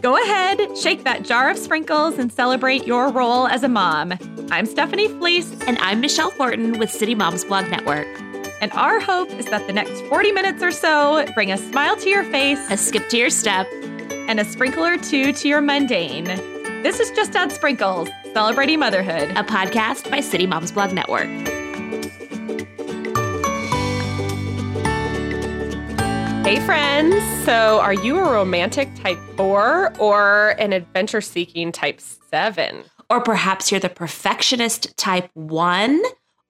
Go ahead, shake that jar of sprinkles and celebrate your role as a mom. I'm Stephanie Fleece. And I'm Michelle Thornton with City Moms Blog Network. And our hope is that the next 40 minutes or so bring a smile to your face, a skip to your step, and a sprinkle or two to your mundane. This is Just Add Sprinkles, celebrating motherhood, a podcast by City Moms Blog Network. Hey, friends. So, are you a romantic type four or an adventure seeking type seven? Or perhaps you're the perfectionist type one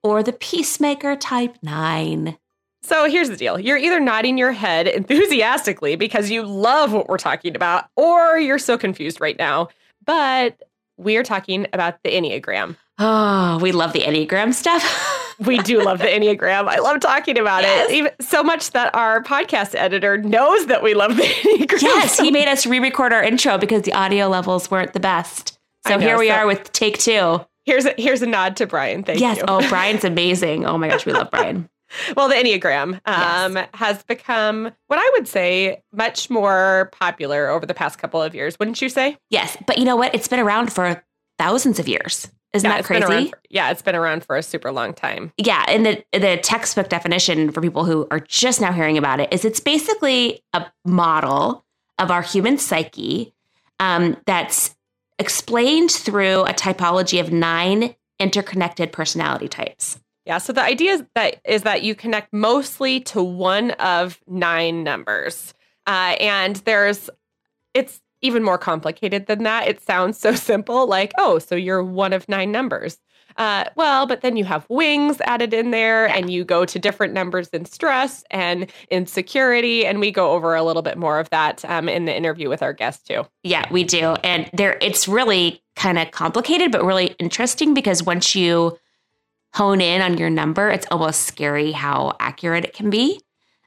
or the peacemaker type nine. So here's the deal. You're either nodding your head enthusiastically because you love what we're talking about, or you're so confused right now. But we are talking about the Enneagram. Oh, we love the Enneagram stuff. we do love the Enneagram. I love talking about yes. it. Even so much that our podcast editor knows that we love the Enneagram. Yes, he made us re-record our intro because the audio levels weren't the best. So know, here we so are with take two. Here's a here's a nod to Brian. Thank yes. you. oh, Brian's amazing. Oh my gosh, we love Brian. well, the Enneagram um, yes. has become what I would say much more popular over the past couple of years, wouldn't you say? Yes, but you know what? It's been around for thousands of years. Isn't yeah, that crazy? For, yeah, it's been around for a super long time. Yeah, and the the textbook definition for people who are just now hearing about it is it's basically a model of our human psyche um, that's explained through a typology of nine interconnected personality types. Yeah, so the idea is that is that you connect mostly to one of nine numbers, uh, and there's it's even more complicated than that. It sounds so simple, like, oh, so you're one of nine numbers. Uh, well, but then you have wings added in there, yeah. and you go to different numbers in stress and insecurity, and we go over a little bit more of that um, in the interview with our guest too. Yeah, we do, and there it's really kind of complicated, but really interesting because once you hone in on your number, it's almost scary how accurate it can be.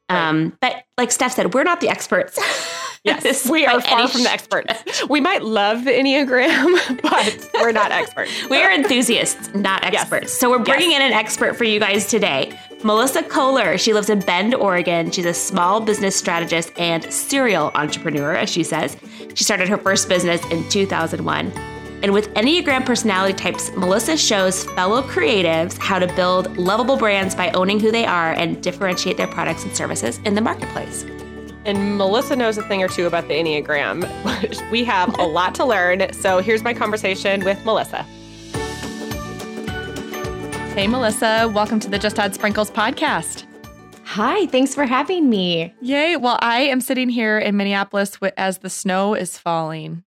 Right. Um, but like Steph said, we're not the experts. Yes, we are far from the experts. We might love the Enneagram, but we're not experts. we are enthusiasts, not experts. Yes. So we're bringing yes. in an expert for you guys today. Melissa Koehler. She lives in Bend, Oregon. She's a small business strategist and serial entrepreneur, as she says. She started her first business in 2001. And with Enneagram personality types, Melissa shows fellow creatives how to build lovable brands by owning who they are and differentiate their products and services in the marketplace. And Melissa knows a thing or two about the Enneagram. we have a lot to learn. So here's my conversation with Melissa. Hey, Melissa. Welcome to the Just Add Sprinkles podcast. Hi, thanks for having me. Yay. Well, I am sitting here in Minneapolis as the snow is falling,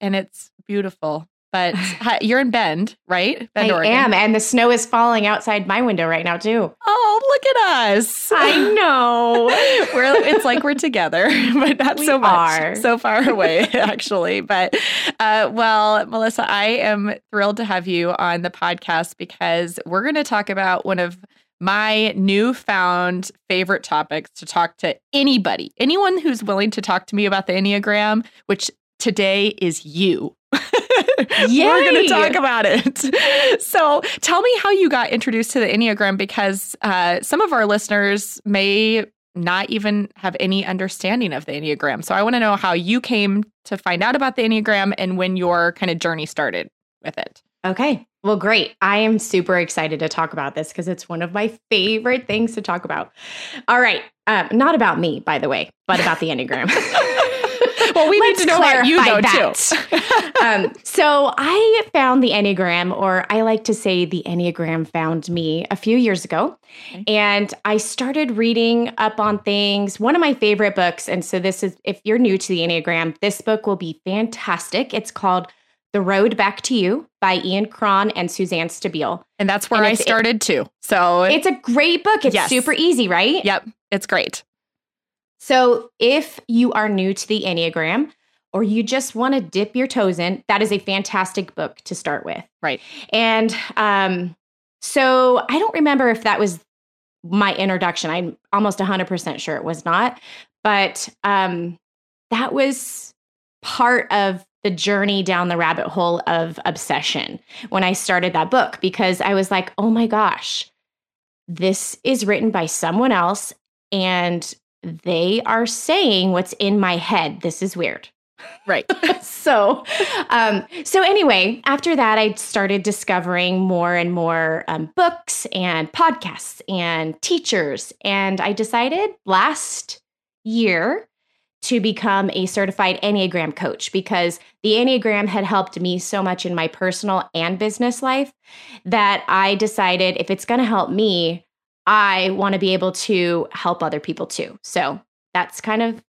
and it's beautiful. But you're in Bend, right? Bend, I Oregon. am, and the snow is falling outside my window right now too. Oh, look at us! I know. we're it's like we're together, but not we so much. Are. So far away, actually. But uh, well, Melissa, I am thrilled to have you on the podcast because we're going to talk about one of my newfound favorite topics to talk to anybody, anyone who's willing to talk to me about the Enneagram, which today is you. We're going to talk about it. So, tell me how you got introduced to the Enneagram because uh, some of our listeners may not even have any understanding of the Enneagram. So, I want to know how you came to find out about the Enneagram and when your kind of journey started with it. Okay. Well, great. I am super excited to talk about this because it's one of my favorite things to talk about. All right. Um, not about me, by the way, but about the Enneagram. well, we need to know about you though that. too. um, so I found the Enneagram, or I like to say the Enneagram found me a few years ago. Okay. And I started reading up on things. One of my favorite books, and so this is if you're new to the Enneagram, this book will be fantastic. It's called the Road Back to You by Ian Cron and Suzanne Stabile. And that's where and I started it, too. So it's a great book. It's yes. super easy, right? Yep. It's great. So, if you are new to the Enneagram or you just want to dip your toes in, that is a fantastic book to start with. Right. And um, so, I don't remember if that was my introduction. I'm almost 100% sure it was not. But um, that was part of the journey down the rabbit hole of obsession when I started that book because I was like, oh my gosh, this is written by someone else. And they are saying what's in my head. This is weird. Right. so, um, so anyway, after that, I started discovering more and more um, books and podcasts and teachers, and I decided last year to become a certified Enneagram coach because the Enneagram had helped me so much in my personal and business life that I decided if it's going to help me, I want to be able to help other people too. So that's kind of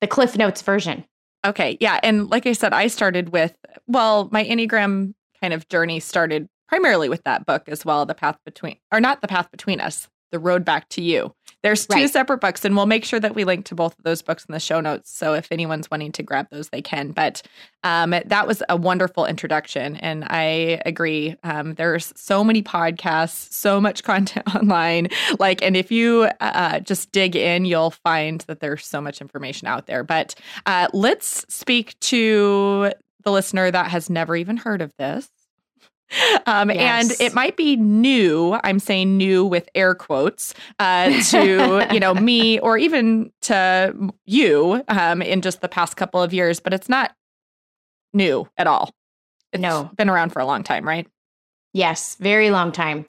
the Cliff Notes version. Okay. Yeah. And like I said, I started with, well, my Enneagram kind of journey started primarily with that book as well, The Path Between, or not The Path Between Us, The Road Back to You. There's two right. separate books, and we'll make sure that we link to both of those books in the show notes. So if anyone's wanting to grab those, they can. But um, that was a wonderful introduction. And I agree. Um, there's so many podcasts, so much content online. Like, and if you uh, just dig in, you'll find that there's so much information out there. But uh, let's speak to the listener that has never even heard of this. Um, yes. And it might be new, I'm saying new with air quotes, uh, to, you know, me or even to you um, in just the past couple of years, but it's not new at all. It's no. been around for a long time, right? Yes, very long time.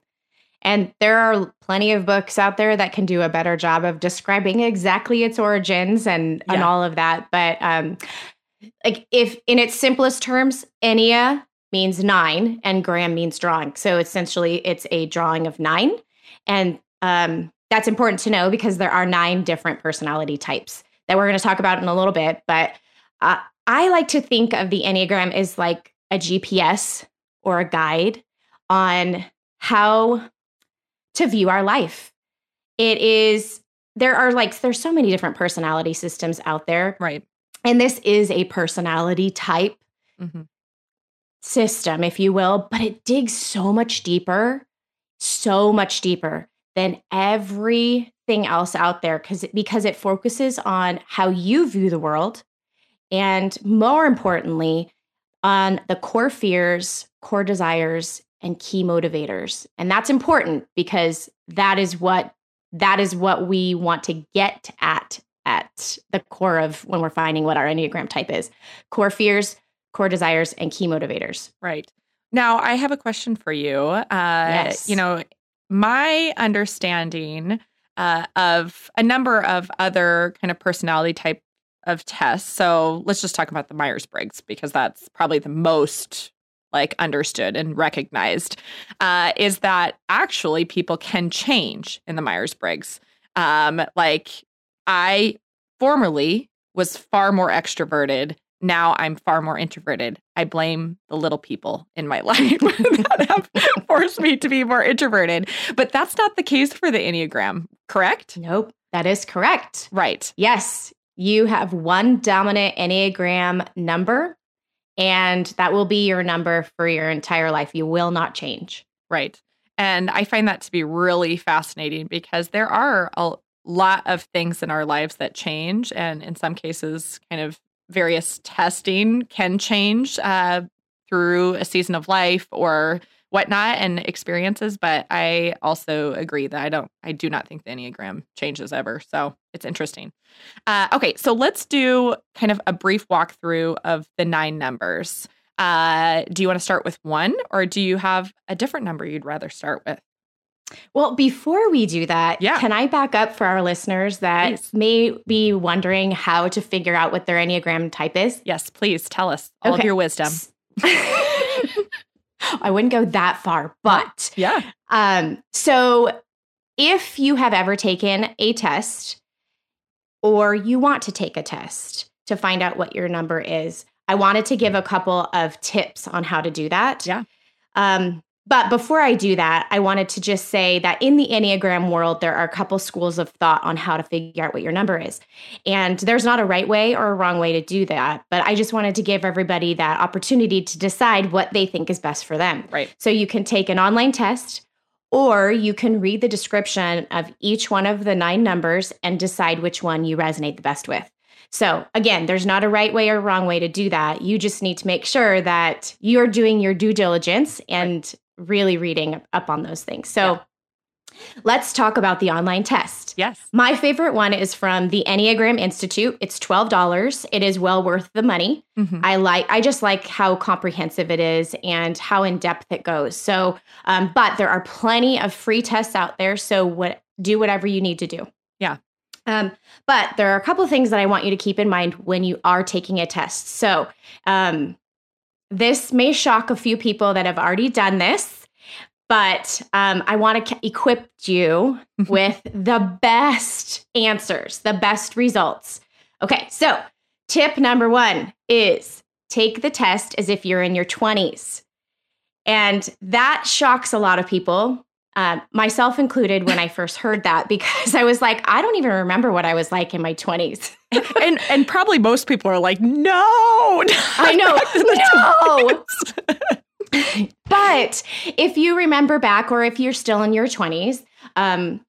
And there are plenty of books out there that can do a better job of describing exactly its origins and, yeah. and all of that. But um, like if in its simplest terms, Ennea means nine and gram means drawing. So essentially, it's a drawing of nine. And um, that's important to know because there are nine different personality types that we're going to talk about in a little bit. But uh, I like to think of the Enneagram as like a GPS or a guide on how to view our life. It is, there are like, there's so many different personality systems out there. Right. And this is a personality type. Mm-hmm system, if you will, but it digs so much deeper, so much deeper than everything else out there because because it focuses on how you view the world and more importantly on the core fears, core desires and key motivators. And that's important because that is what that is what we want to get at at the core of when we're finding what our enneagram type is. Core fears, core desires, and key motivators. Right. Now, I have a question for you. Uh, yes. You know, my understanding uh, of a number of other kind of personality type of tests. So let's just talk about the Myers Briggs because that's probably the most like understood and recognized. Uh, is that actually people can change in the Myers Briggs? Um, like I formerly was far more extroverted now I'm far more introverted. I blame the little people in my life that have forced me to be more introverted. But that's not the case for the Enneagram, correct? Nope, that is correct. Right. Yes, you have one dominant Enneagram number, and that will be your number for your entire life. You will not change. Right. And I find that to be really fascinating because there are a lot of things in our lives that change and in some cases kind of various testing can change uh, through a season of life or whatnot and experiences. But I also agree that I don't, I do not think the Enneagram changes ever. So it's interesting. Uh, okay, so let's do kind of a brief walkthrough of the nine numbers. Uh, do you want to start with one or do you have a different number you'd rather start with? Well, before we do that, yeah. can I back up for our listeners that please. may be wondering how to figure out what their Enneagram type is? Yes, please tell us all okay. of your wisdom. I wouldn't go that far, but yeah. Um, so if you have ever taken a test or you want to take a test to find out what your number is, I wanted to give a couple of tips on how to do that. Yeah. Um, but before I do that, I wanted to just say that in the Enneagram world, there are a couple schools of thought on how to figure out what your number is. And there's not a right way or a wrong way to do that. But I just wanted to give everybody that opportunity to decide what they think is best for them. Right. So you can take an online test or you can read the description of each one of the nine numbers and decide which one you resonate the best with. So, again, there's not a right way or wrong way to do that. You just need to make sure that you're doing your due diligence and really reading up on those things. So, yeah. let's talk about the online test. Yes. My favorite one is from the Enneagram Institute. It's $12. It is well worth the money. Mhm. I like I just like how comprehensive it is and how in depth it goes. So, um, but there are plenty of free tests out there. So what do whatever you need to do. Yeah. Um, but there are a couple of things that I want you to keep in mind when you are taking a test. So um, this may shock a few people that have already done this, but um, I want to equip you with the best answers, the best results. Okay, so tip number one is take the test as if you're in your 20s. And that shocks a lot of people, um, myself included, when I first heard that, because I was like, I don't even remember what I was like in my 20s. and and probably most people are like, no, I know, no. but if you remember back, or if you're still in your 20s, um,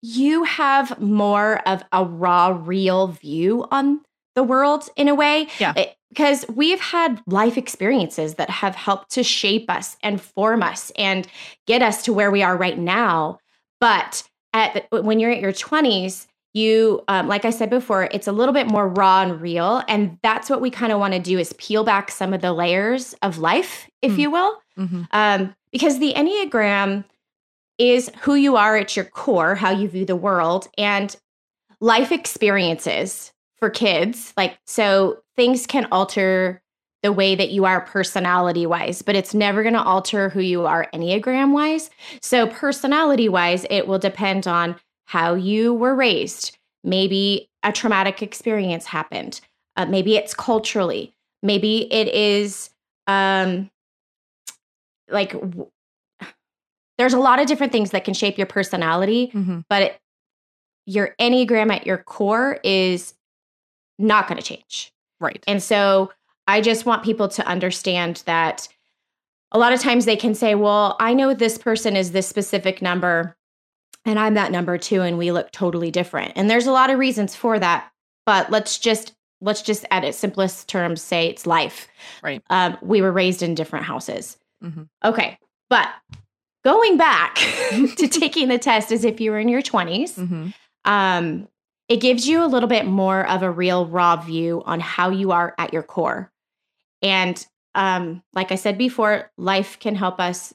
you have more of a raw, real view on the world in a way. Yeah. Because we've had life experiences that have helped to shape us and form us and get us to where we are right now. But at the, when you're at your 20s, you um, like i said before it's a little bit more raw and real and that's what we kind of want to do is peel back some of the layers of life if Mm. you will Mhm. um, because the enneagram is who you are at your core how you view the world and life experiences for kids like so things can alter the way that you are personality wise but it's never going to alter who you are enneagram wise so personality wise it will depend on how you were raised. Maybe a traumatic experience happened. Uh, maybe it's culturally. Maybe it is um, like w- there's a lot of different things that can shape your personality, Mhm. but it, your Enneagram at your core is not going to change. Right. And so I just want people to understand that a lot of times they can say, well, I know this person is this specific number and I'm that number too and we look totally different. And there's a lot of reasons for that, but let's just let's just at its simplest terms say it's life. Right. Um, we were raised in different houses. Mhm. Okay. But going back to taking the test as if you were in your 20s, Mhm. um, it gives you a little bit more of a real raw view on how you are at your core. And um, like I said before, life can help us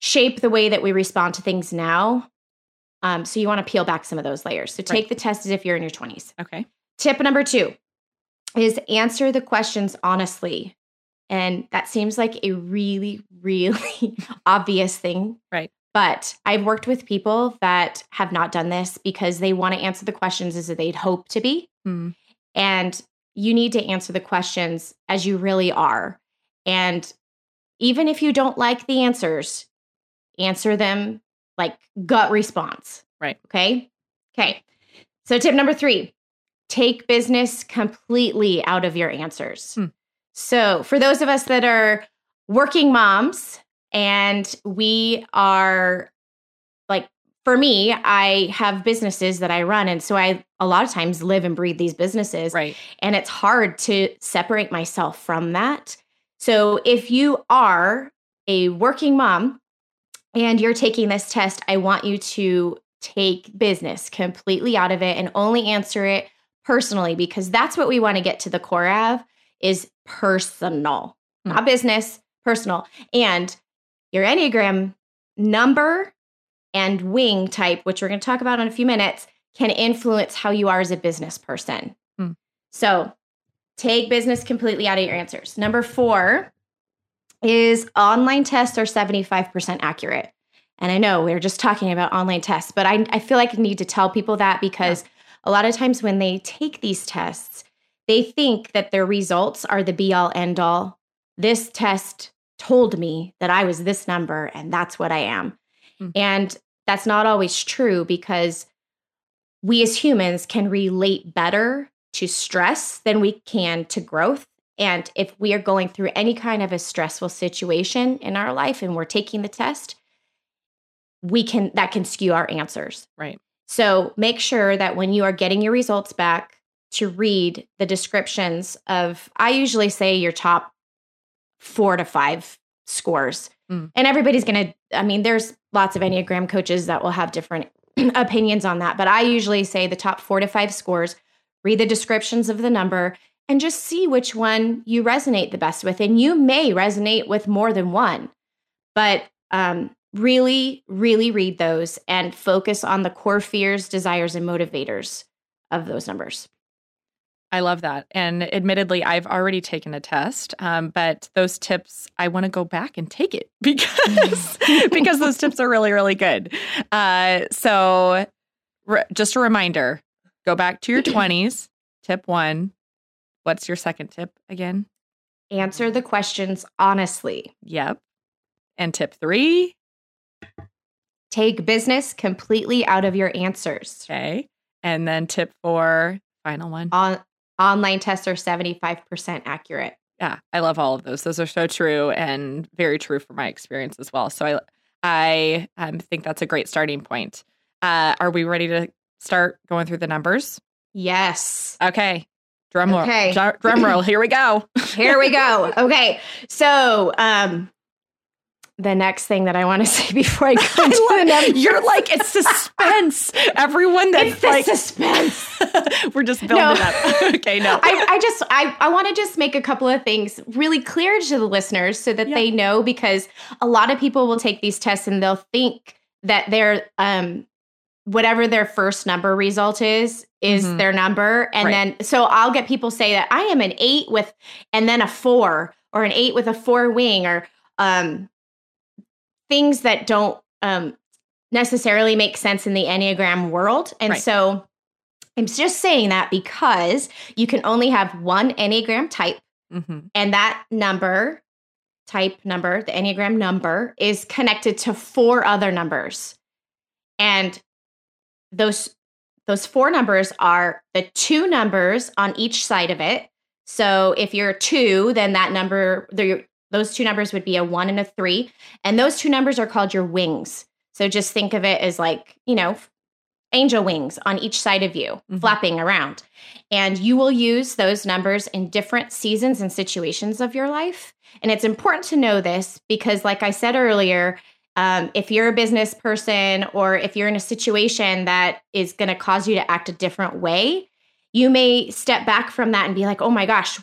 shape the way that we respond to things now. Um, so you want to peel back some of those layers. So take Right. the test as if you're in your 20s. Okay. Tip number two is answer the questions honestly. And that seems like a really, really obvious thing. Right. But I've worked with people that have not done this because they want to answer the questions as they'd hope to be. Mm. And you need to answer the questions as you really are. And even if you don't like the answers, answer them like gut response. Right. Okay. Okay. So, tip number three take business completely out of your answers. Hmm. So, for those of us that are working moms and we are like, for me, I have businesses that I run. And so I a lot of times live and breathe these businesses. Right. And it's hard to separate myself from that. So if you are a working mom and you're taking this test, I want you to take business completely out of it and only answer it personally because that's what we want to get to the core of is personal, Hmm. not business, personal. And your Enneagram number and wing type, which we're going to talk about in a few minutes, can influence how you are as a business person. Hmm. So take business completely out of your answers. Number four is online tests are 75% accurate. And I know we are just talking about online tests, but I, I feel like I need to tell people that because a lot of times when they take these tests, they think that their results are the be all end all. This test told me that I was this number and that's what I am. Hmm. And that's not always true because we as humans can relate better to stress than we can to growth. And if we are going through any kind of a stressful situation in our life and we're taking the test, we can that can skew our answers. Right. So make sure that when you are getting your results back to read the descriptions of I usually say your top 4 to 5 scores. Mm. And everybody's going to I mean there's lots of Enneagram coaches that will have different opinions on that. But I usually say the top four to five scores, read the descriptions of the number, and just see which one you resonate the best with. And you may resonate with more than one, but um, really, really read those and focus on the core fears, desires, and motivators of those numbers. I love that. And admittedly, I've already taken a test, um, but those tips, I want to go back and take it because because those tips are really, really good. Uh, so, re- just a reminder: go back to your twenties. Tip one. What's your second tip again? Answer the questions honestly. Yep. And tip three. Take business completely out of your answers. Okay. And then tip four, final one. On online tests are 75% accurate. Yeah, I love all of those. Those are so true and very true for my experience as well. So I I um, think that's a great starting point. Uh, are we ready to start going through the numbers? Yes. Okay. Drum roll. Okay. Drum roll. Here we go. Here we go. Okay. So, um, the next thing that I want to say before I go into the numbers. You're like, it's suspense. Everyone that's it's like suspense. we're just building no. up. okay, no. I, I just I, I want to just make a couple of things really clear to the listeners so that yeah. they know because a lot of people will take these tests and they'll think that they're um whatever their first number result is is mm-hmm. their number and right. then so i'll get people say that i am an eight with and then a four or an eight with a four wing or um things that don't um, necessarily make sense in the Enneagram world. And right. so I'm just saying that because you can only have one Enneagram type, mm-hmm. and that number, type number, the Enneagram number, is connected to four other numbers. And those those four numbers are the two numbers on each side of it. So if you're two, then that number, the, those two numbers would be a one and a three. And those two numbers are called your wings. So just think of it as like, you know, angel wings on each side of you, mm-hmm. flapping around. And you will use those numbers in different seasons and situations of your life. And it's important to know this because, like I said earlier, um, if you're a business person or if you're in a situation that is going to cause you to act a different way, you may step back from that and be like, oh my gosh,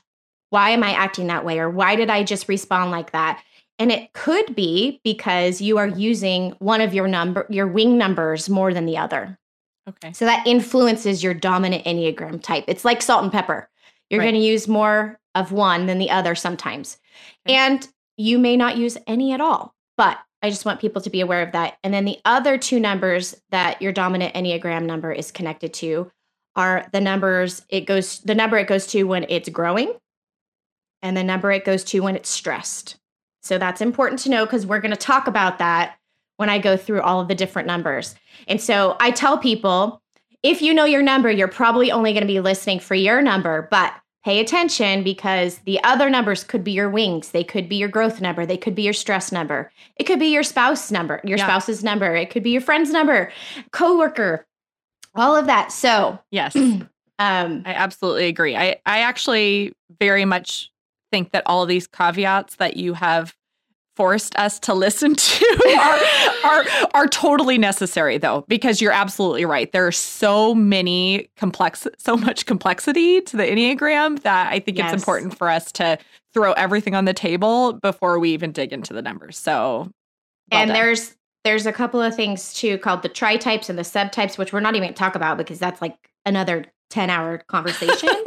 why am I acting that way? Or why did I just respond like that? And it could be because you are using one of your number, your wing numbers more than the other. Okay. So that influences your dominant Enneagram type. It's like salt and pepper. You're right. going to use more of one than the other sometimes. Okay. And you may not use any at all. But I just want people to be aware of that. And then the other two numbers that your dominant Enneagram number is connected to are the numbers it goes the number it goes to when it's growing and the number it goes to when it's stressed. So that's important to know because we're going to talk about that when I go through all of the different numbers. And so I tell people if you know your number, you're probably only going to be listening for your number, but pay attention because the other numbers could be your wings, they could be your growth number, they could be your stress number, it could be your spouse number, your yeah. spouse's number, it could be your friend's number, coworker, all of that. So, yes. um I absolutely agree. I I actually very much think that all these caveats that you have forced us to listen to are, are are totally necessary though because you're absolutely right there are so many complex so much complexity to the enneagram that i think yes. it's important for us to throw everything on the table before we even dig into the numbers so well and done. there's there's a couple of things too called the tri types and the subtypes which we're not even going to talk about because that's like another 10 hour conversation.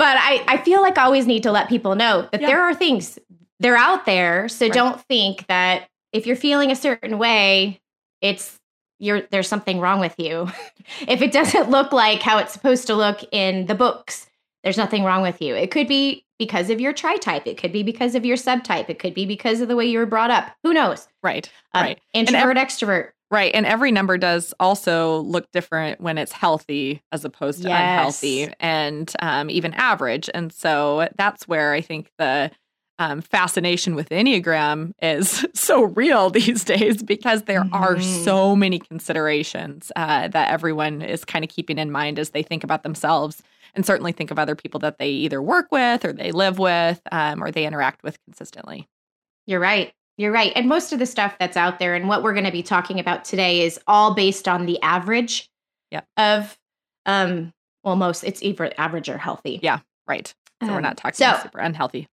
but I, I feel like I always need to let people know that yeah. there are things, they're out there. So right. don't think that if you're feeling a certain way, it's you're there's something wrong with you. if it doesn't look like how it's supposed to look in the books, there's nothing wrong with you. It could be because of your tri type. It could be because of your subtype. It could be because of the way you were brought up. Who knows? Right. Um, right. Introvert, ev- extrovert. Right. And every number does also look different when it's healthy as opposed to yes. unhealthy and um, even average. And so that's where I think the um, fascination with Enneagram is so real these days because there mm-hmm. are so many considerations uh, that everyone is kind of keeping in mind as they think about themselves and certainly think of other people that they either work with or they live with um, or they interact with consistently. You're right. You're right. And most of the stuff that's out there and what we're going to be talking about today is all based on the average Yep. of um well most it's either average or healthy. Yeah. Right. So we're Um, not talking so- super unhealthy.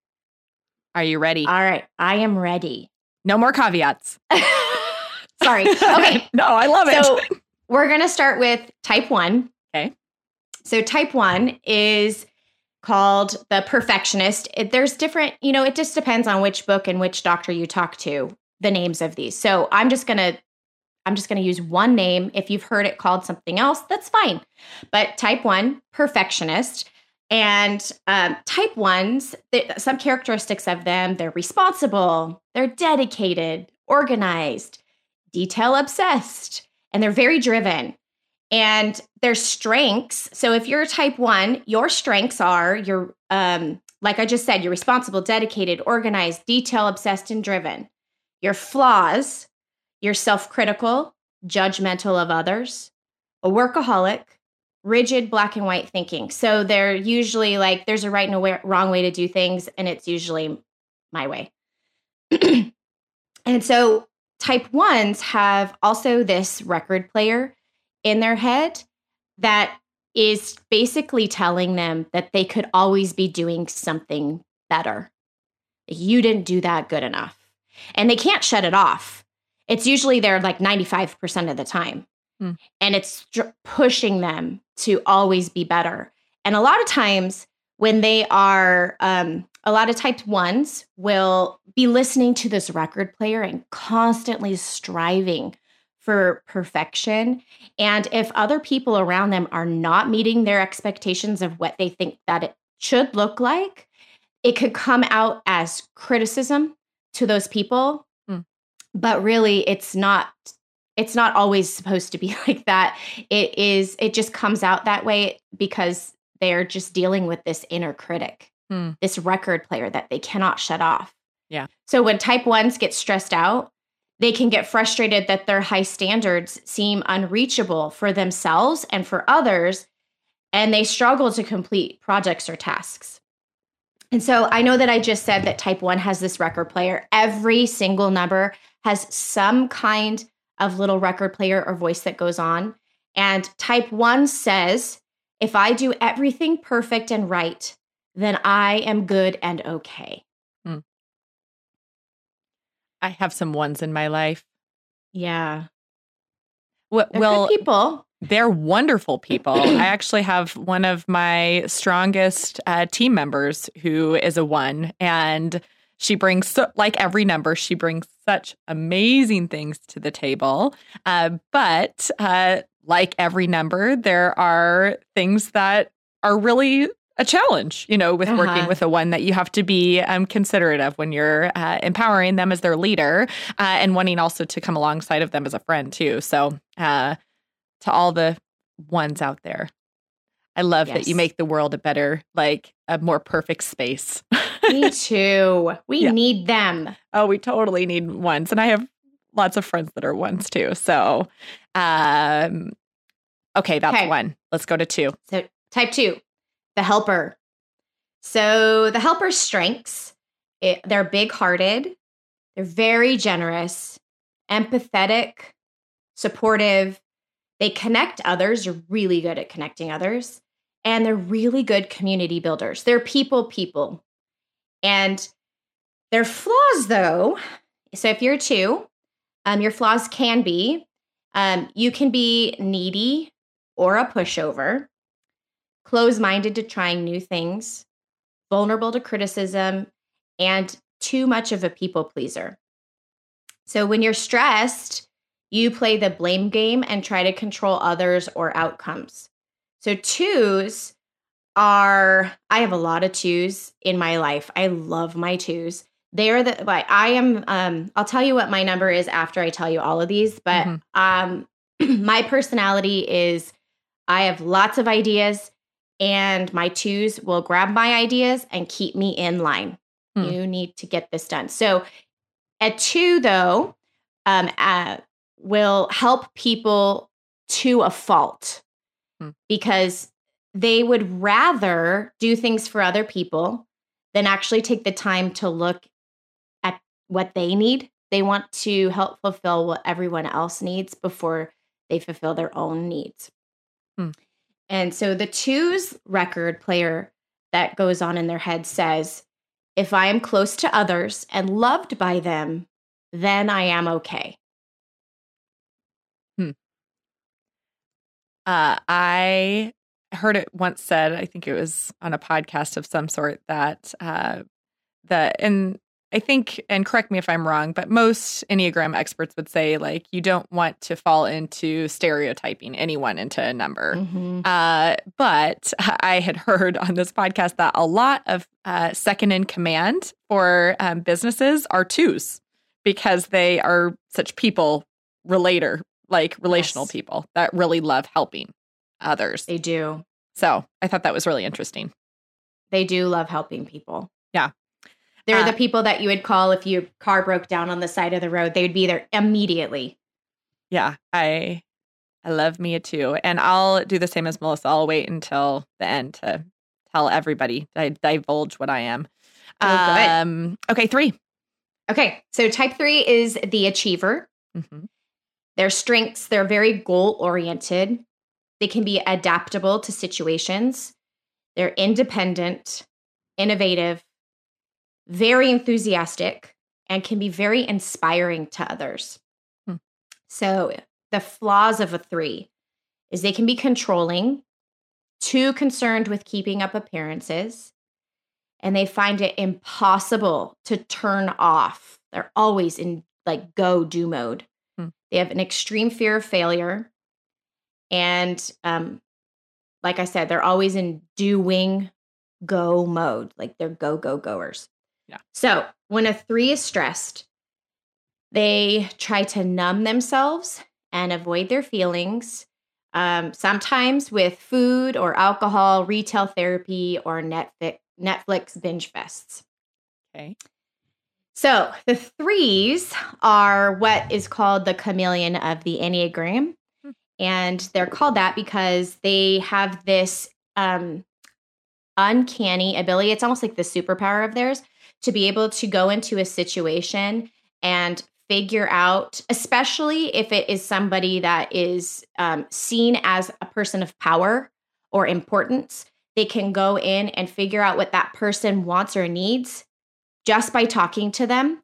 Are you ready? All right, I am ready. no more caveats. Sorry. Okay. no, I love it. So we're going to start with type 1. Okay. So type 1 is called the perfectionist. It, there's different, you know, it just depends on which book and which doctor you talk to, the names of these. So I'm just going to I'm just going to use one name. If you've heard it called something else, that's fine. But type 1, perfectionist. And um, type ones, some characteristics of them, they're responsible, they're dedicated, organized, detail obsessed, and they're very driven. And their strengths. So if you're type one, your strengths are you're um, like I just said, you're responsible, dedicated, organized, detail obsessed, and driven. Your flaws, you're self-critical, judgmental of others, a workaholic, rigid black and white thinking. So they're usually like there's a right and a wrong way to do things, and it's usually my way. and so type ones have also this record player in their head that is basically telling them that they could always be doing something better. You didn't do that good enough. And they can't shut it off. It's usually there like 95% of the time. Hmm. And it's pushing them to always be better. And a lot of times when they are, um, a lot of type ones will be listening to this record player and constantly striving for perfection. And if other people around them are not meeting their expectations of what they think that it should look like, it could come out as criticism to those people. Hmm. But really it's not it's not always supposed to be like that. It is it just comes out that way because they're just dealing with this inner critic. Hmm. This record player that they cannot shut off. Yeah. So when type 1s get stressed out, they can get frustrated that their high standards seem unreachable for themselves and for others, and they struggle to complete projects or tasks. And so I know that I just said that type 1 has this record player. Every single number has some kind of little record player or voice that goes on. And type 1 says, if I do everything perfect and right, then I am good and okay. I have some ones in my life. Yeah. Well, They're well people. they're wonderful people. I actually have one of my strongest uh, team members who is a one, and she brings so, like every number, she brings such amazing things to the table. Uh, but uh, like every number, there are things that are really a challenge, you know, with working Uh-huh. with a one that you have to be um, considerate of when you're uh, empowering them as their leader uh, and wanting also to come alongside of them as a friend too. So, uh, to all the ones out there, I love that you make the world a better, like a more perfect space. Me too. We Yeah. need them. oh, we totally need ones, and I have lots of friends that are ones too. So, um, okay, that's Okay. one. Let's go to two. So, type two, the helper. So, the helper's strengths it, they're big hearted, they're very generous, empathetic, supportive. They connect others, are really good at connecting others, and they're really good community builders. They're people, people. And their flaws, though, so if you're two, um, your flaws can be um, you can be needy or a pushover close minded to trying new things, vulnerable to criticism, and too much of a people pleaser. So when you're stressed, you play the blame game and try to control others or outcomes. So twos are, I have a lot of twos in my life. I love my twos. They are the like I am um I'll tell you what my number is after I tell you all of these, but Mhm. um my personality is I have lots of ideas and my twos will grab my ideas and keep me in line. Hmm. You need to get this done. So a two though um uh, will help people to a fault Hmm. because they would rather do things for other people than actually take the time to look at what they need They want to help fulfill what everyone else needs before they fulfill their own needs. Hmm. And so the twos record player that goes on in their head says, if I am close to others and loved by them, then I am okay. Uh, I heard it once said, I think it was on a podcast of some sort, that uh, that and I think, and correct me if I'm wrong, but most Enneagram experts would say like you don't want to fall into stereotyping anyone into a number. Mm-hmm. Uh, but I had heard on this podcast that a lot of uh, second in command for um, businesses are twos because they are such people relator, like relational Yes. people that really love helping others. They do. So I thought that was really interesting. They do love helping people. Yeah. They're Uh, the people that you would call if your car broke down on the side of the road. They would be there immediately. Yeah, I I love Mia too, and I'll do the same as Melissa. I'll wait until the end to tell everybody, I divulge what I am. Oh. Um, okay, three. Okay. So type three is the achiever. Mhm. Their strengths, they're very goal oriented. They can be adaptable to situations. They're independent, innovative, very enthusiastic, and can be very inspiring to others. Hmm. So, the flaws of a three is they can be controlling, too concerned with keeping up appearances, and they find it impossible to turn off. They're always in like go do mode. Hmm. They have an extreme fear of failure. And um, like I said, they're always in doing go mode, like they're go, go, goers. Yeah. So when a three is stressed, they try to numb themselves and avoid their feelings, um, sometimes with food or alcohol, retail therapy, or Netflix, Netflix binge fests. Okay. So the threes are what is called the chameleon of the Enneagram. Hmm. And they're called that because they have this um, uncanny ability. It's almost like the superpower of theirs to be able to go into a situation and figure out, especially if it is somebody that is um, seen as a person of power or importance, they can go in and figure out what that person wants or needs just by talking to them.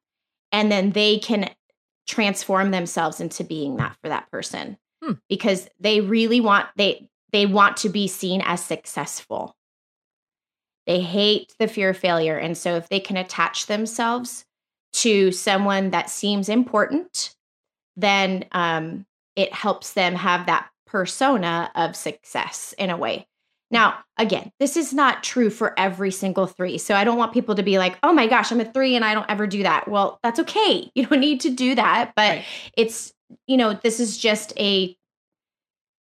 And then they can transform themselves into being that for that person Hmm. because they really want they they want to be seen as successful they hate the fear of failure and so if they can attach themselves to someone that seems important then um, it helps them have that persona of success in a way. Now again this is not true for every single three so i don't want people to be like oh my gosh i'm a three and i don't ever do that. Well that's okay. You don't need to do that but Right. it's you know this is just a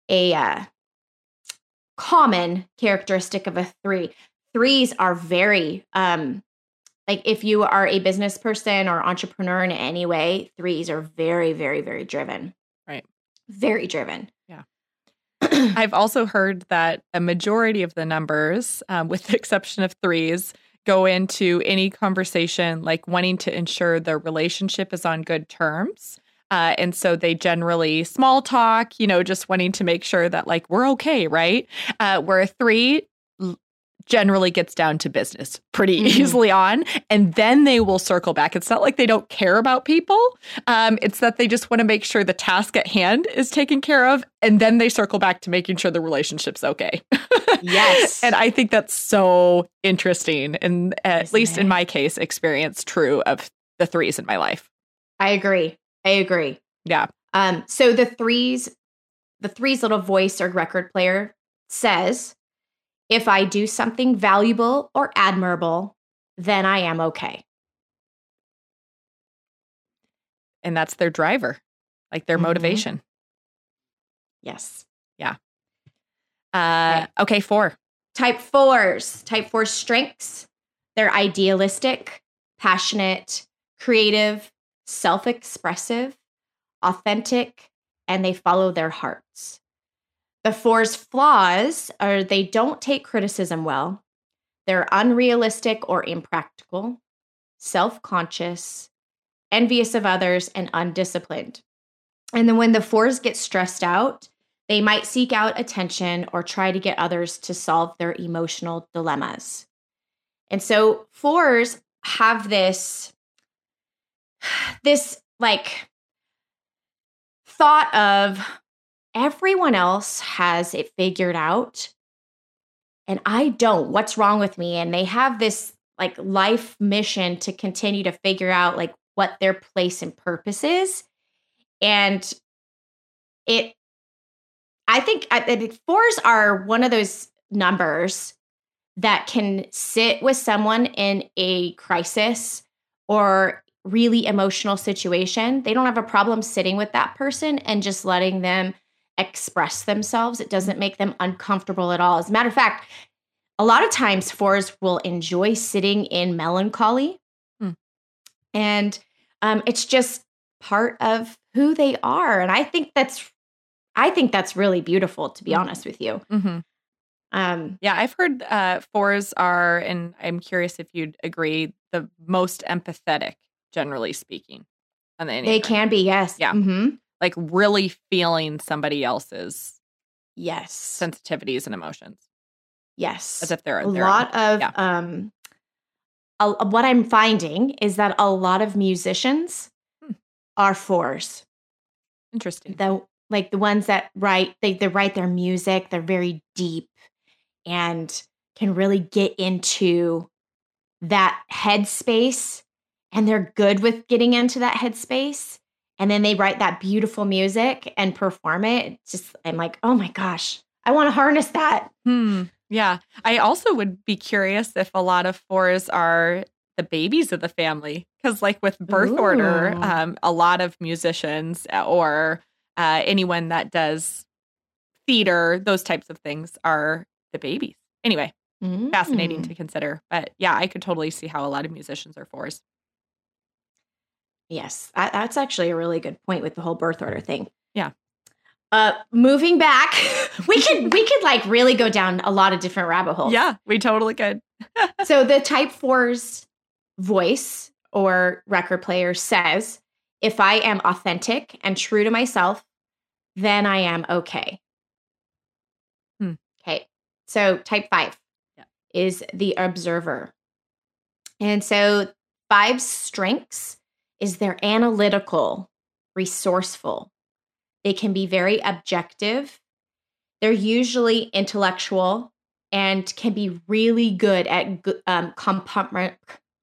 a uh, common characteristic of a three threes are very um like if you are a business person or entrepreneur in any way threes are very very very driven Right. very driven Yeah. I've also heard that a majority of the numbers, um, with the exception of threes, go into any conversation like wanting to ensure their relationship is on good terms. Uh, and so they generally small talk, you know, just wanting to make sure that like we're okay, right? Uh, where a three generally gets down to business pretty Mhm. easily on, and then they will circle back. It's not like they don't care about people. Um, it's that they just want to make sure the task at hand is taken care of, and then they circle back to making sure the relationship's okay. Yes. and I think that's so interesting, and at Isn't least in my case, experience true of the threes in my life. i agree i agree Yeah. um so the threes the threes little voice or record player says if i do something valuable or admirable then i am okay And that's their driver, like their Mhm. motivation. yes Yeah. Uh, okay, four. Type fours, type four strengths. They're idealistic, passionate, creative, self expressive, authentic, and they follow their hearts. The fours' flaws are they don't take criticism well, they're unrealistic or impractical, self conscious, envious of others, and undisciplined. And then when the fours get stressed out, they might seek out attention or try to get others to solve their emotional dilemmas. And so fours have this this like thought of everyone else has it figured out and I don't. What's wrong with me? And they have this like life mission to continue to figure out like what their place and purpose is. And it, I think, I think fours are one of those numbers that can sit with someone in a crisis or really emotional situation. They don't have a problem sitting with that person and just letting them express themselves. It doesn't make them uncomfortable at all. As a matter of fact, a lot of times fours will enjoy sitting in melancholy. Hmm. And um, it's just part of who they are. And I think that's I think that's really beautiful, to be mm-hmm. honest with you. Mm-hmm. Um, yeah, I've heard uh, fours are, and I'm curious if you'd agree, the most empathetic, generally speaking. On the they can be, yes. Yeah. Mm-hmm. Like really feeling somebody else's yes sensitivities and emotions. Yes. As if they're a lot of yeah. um a, what I'm finding is that a lot of musicians hmm. are fours. Interesting. The like the ones that write they they write their music, they're very deep and can really get into that headspace and they're good with getting into that headspace and then they write that beautiful music and perform it. Just I'm like, "Oh my gosh, I want to harness that." Hmm. Yeah. I also would be curious if a lot of fours are the babies of the family because like with birth Ooh. order um, a lot of musicians uh, or uh, anyone that does theater those types of things are the babies anyway mm. fascinating to consider but yeah i could totally see how a lot of musicians are fours yes that's actually a really good point with the whole birth order thing. Yeah. Uh moving back we could we could like really go down a lot of different rabbit holes. Yeah we totally could. So the type four's voice or record player says if i am authentic and true to myself then i am okay. Hmm. okay so type five yeah. is the observer. And so five's strengths is they're analytical resourceful they can be very objective. They're usually intellectual and can be really good at um, compartment.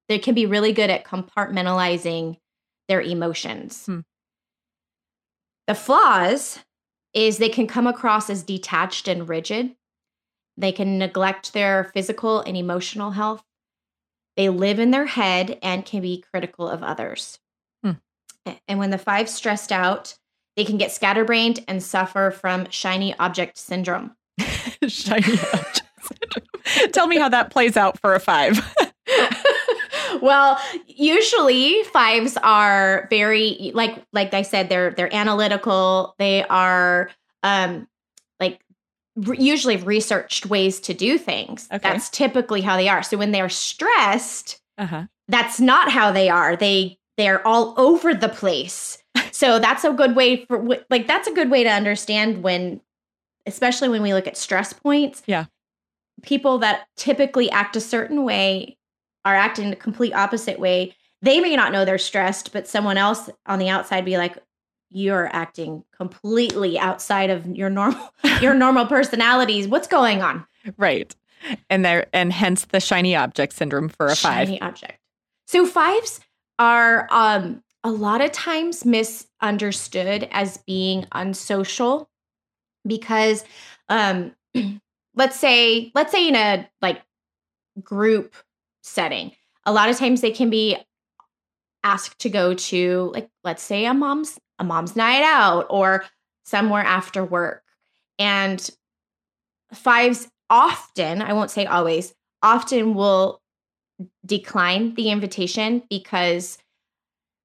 They can be really good at compartmentalizing their emotions. Hmm. The flaws is they can come across as detached and rigid. They can neglect their physical and emotional health. They live in their head and can be critical of others. And when the five stressed out, they can get scatterbrained and suffer from shiny object syndrome. shiny object syndrome. Tell me how that plays out for a five. well, usually fives are very like like I said they're they're analytical. They are um like re- usually researched ways to do things. Okay. That's typically how they are. So when they're stressed, uh-huh. that's not how they are. They they're all over the place so that's a good way for like that's a good way to understand when especially when we look at stress points. Yeah. People that typically act a certain way are acting the complete opposite way. They may not know they're stressed, but someone else on the outside be like, you're acting completely outside of your normal your normal personalities. What's going on? Right. And there and hence the shiny object syndrome for a five. Shiny object. So fives are um a lot of times misunderstood as being unsocial because um let's say let's say in a like group setting a lot of times they can be asked to go to like let's say a mom's a mom's night out or somewhere after work. And fives often i won't say always often will decline the invitation because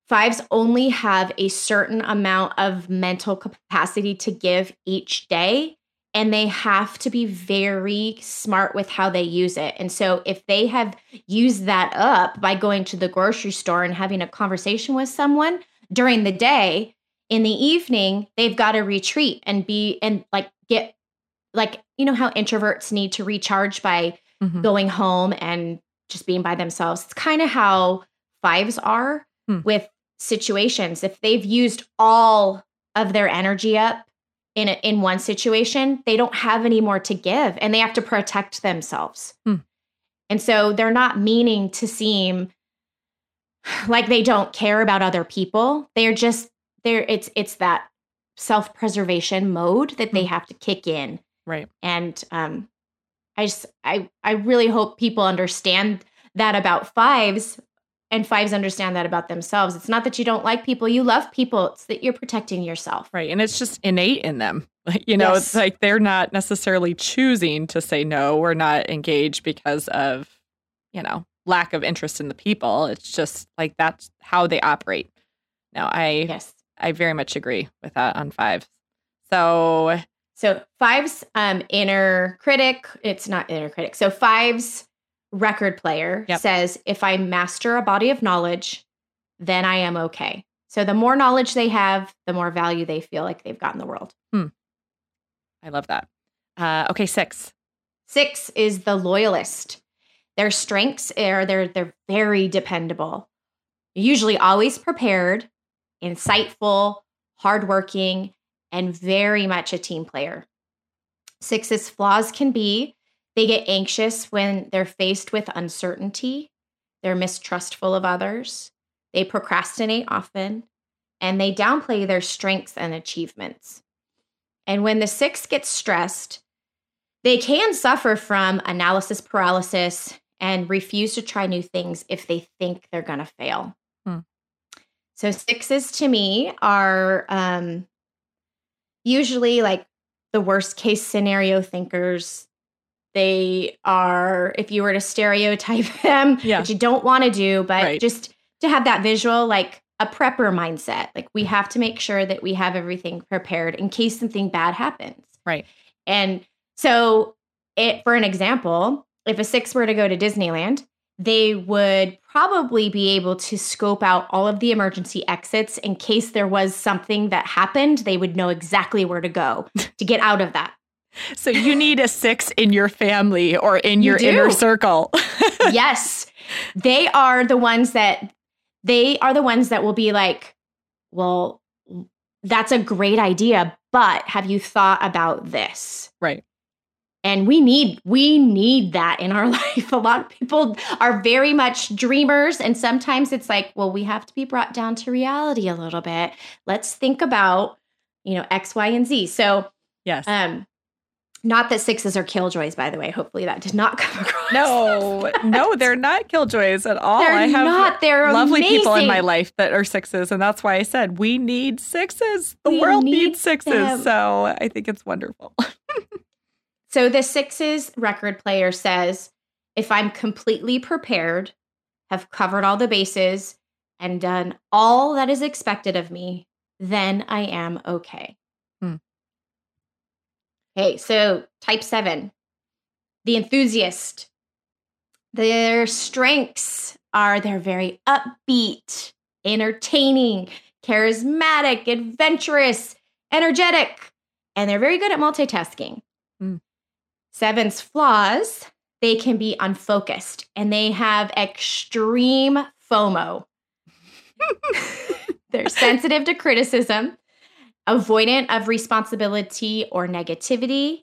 Fives only have a certain amount of mental capacity to give each day. and they have to be very smart with how they use it. And so if they have used that up by going to the grocery store and having a conversation with someone during the day, in the evening, they've got to retreat and be and like get like you know how introverts need to recharge by mm-hmm. going home and just being by themselves. It's kind of how fives are hmm. with situations. If they've used all of their energy up in a, in one situation, they don't have any more to give and they have to protect themselves. Hmm. And so they're not meaning to seem like they don't care about other people. They're just there it's it's that self-preservation mode that they hmm. have to kick in. Right. And um I just I I really hope people understand that about fives and fives understand that about themselves. It's not that you don't like people, you love people. It's that you're protecting yourself. Right. And it's just innate in them. You know, yes. it's like they're not necessarily choosing to say no or not engage because of, you know, lack of interest in the people. It's just like that's how they operate. Now, I yes. I very much agree with that on fives. So so Five's um inner critic, it's not inner critic. So Five's record player yep. says if I master a body of knowledge, then I am okay. So the more knowledge they have, the more value they feel like they've got in the world. Hmm. I love that. Uh, okay, six. Six is the loyalist. Their strengths are they're they're very dependable, usually always prepared, insightful, hardworking, and very much a team player. Six's flaws can be they get anxious when they're faced with uncertainty, they're mistrustful of others, they procrastinate often, and they downplay their strengths and achievements. And when the six gets stressed, they can suffer from analysis paralysis and refuse to try new things if they think they're going to fail. Hmm. So, sixes to me are um, usually like the worst case scenario thinkers. They are, if you were to stereotype them, yeah. which you don't want to do, but right. just to have that visual, like a prepper mindset. Like we mm-hmm. have to make sure that we have everything prepared in case something bad happens. Right. And so, it, for an example, if a six were to go to Disneyland, they would probably be able to scope out all of the emergency exits in case there was something that happened. They would know exactly where to go to get out of that. So you need a six in your family or in your inner circle. yes. They are the ones that they are the ones that will be like, well, that's a great idea, but have you thought about this? Right and we need we need that in our life. A lot of people are very much dreamers and sometimes it's like well we have to be brought down to reality a little bit. Let's think about you know x y and z. So yes. um not that sixes are killjoys by the way. Hopefully that did not come across. No no they're not killjoys at all. They're i have not. They're lovely amazing. people in my life that are sixes and that's why i said we need sixes. The we world need needs sixes. them. so i think it's wonderful So the Sixes record player says, if I'm completely prepared, have covered all the bases, and done all that is expected of me, then I am okay. Hmm. Okay, so type seven, the enthusiast. Their strengths are they're very upbeat, entertaining, charismatic, adventurous, energetic, and they're very good at multitasking. Hmm. Seven's flaws, they can be unfocused and they have extreme FOMO. They're sensitive to criticism, avoidant of responsibility or negativity,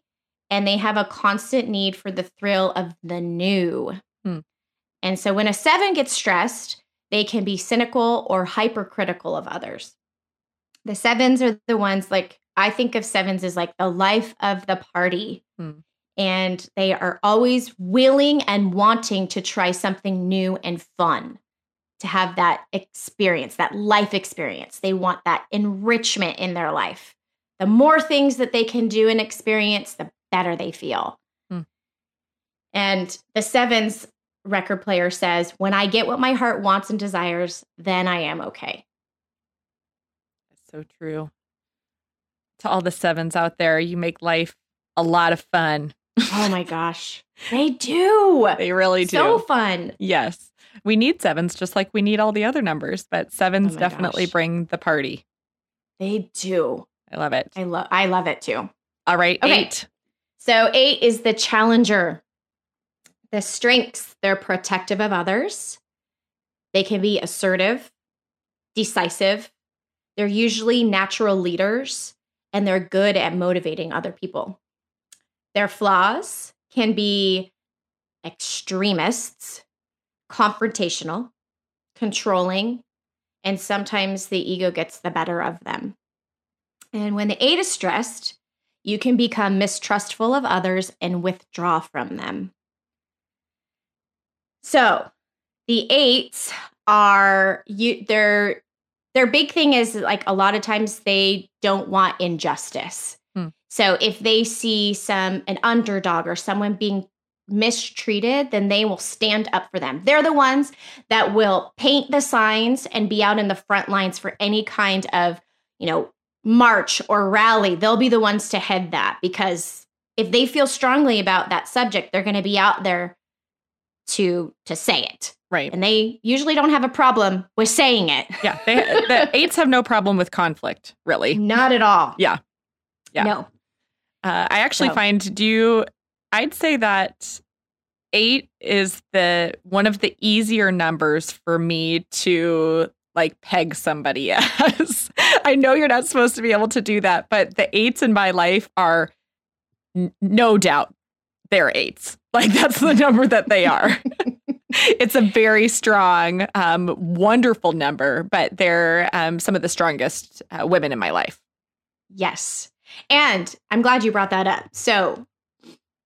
and they have a constant need for the thrill of the new. Hmm. And so when a seven gets stressed, they can be cynical or hypercritical of others. The sevens are the ones like I think of sevens as like the life of the party. Hmm and they are always willing and wanting to try something new and fun to have that experience, that life experience. They want that enrichment in their life. The more things that they can do and experience, the better they feel. Hmm. And the sevens record player says, When I get what my heart wants and desires, then I am okay. That's so true. To all the sevens out there, you make life a lot of fun. Oh my gosh. They do. They really do. So fun. Yes. We need sevens just like we need all the other numbers, but sevens Oh definitely gosh. bring the party. They do. I love it. I love I love it too. All right, Okay. eight. So eight is the challenger. The strengths, they're protective of others. They can be assertive, decisive. They're usually natural leaders and they're good at motivating other people. Their flaws can be extremists, confrontational, controlling, and sometimes the ego gets the better of them. And when the eight is stressed, you can become mistrustful of others and withdraw from them. So, the eights are you their their big thing is like a lot of times they don't want injustice. So, if they see some an underdog or someone being mistreated, then they will stand up for them. They're the ones that will paint the signs and be out in the front lines for any kind of, you know, march or rally. They'll be the ones to head that because if they feel strongly about that subject, they're going to be out there to to say it. Right. And they usually don't have a problem with saying it. Yeah. They, the eights have no problem with conflict, really. Not at all. Yeah. Yeah. No. Uh, I actually So- find do you I'd say that eight is the one of the easier numbers for me to like peg somebody as. I know you're not supposed to be able to do that, but the eights in my life are n- no doubt they're eights. Like that's the number that they are. it's a very strong, um, wonderful number, but they're um, some of the strongest uh, women in my life. Yes. And I'm glad you brought that up. So,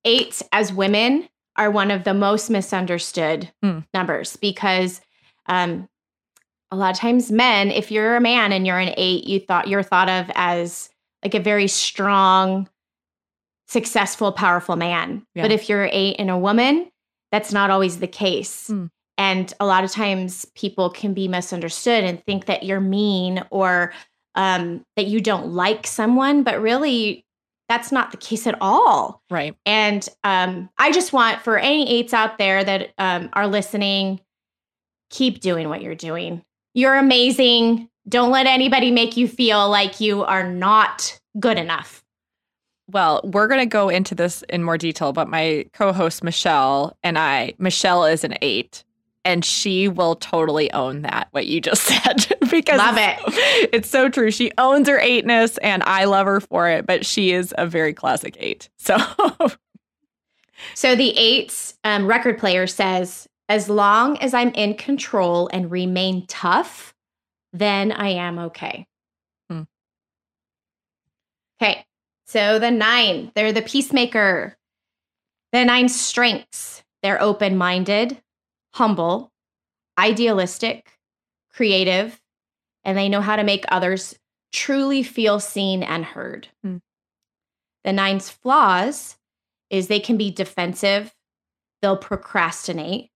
eights as women are one of the most misunderstood Hmm. numbers because um, a lot of times men, if you're a man and you're an eight, you thought you're thought of as like a very strong, successful, powerful man. Yeah. But if you're eight and a woman, that's not always the case. Hmm. And a lot of times people can be misunderstood and think that you're mean or um, that you don't like someone, but really that's not the case at all. Right. And um, I just want for any eights out there that um, are listening, keep doing what you're doing. You're amazing. Don't let anybody make you feel like you are not good enough. Well, we're going to go into this in more detail, but my co host, Michelle, and I, Michelle is an eight, and she will totally own that, what you just said. because Love it it's so true. She owns her eightness, and I love her for it, but she is a very classic eight. So, So the eights um, record player says, as long as I'm in control and remain tough, then I am okay. Hmm. Okay. So the nine, they're the peacemaker. The nine strengths, they're open minded, humble, idealistic, creative, and they know how to make others truly feel seen and heard. Hmm. The nine's flaws is they can be defensive, they'll procrastinate,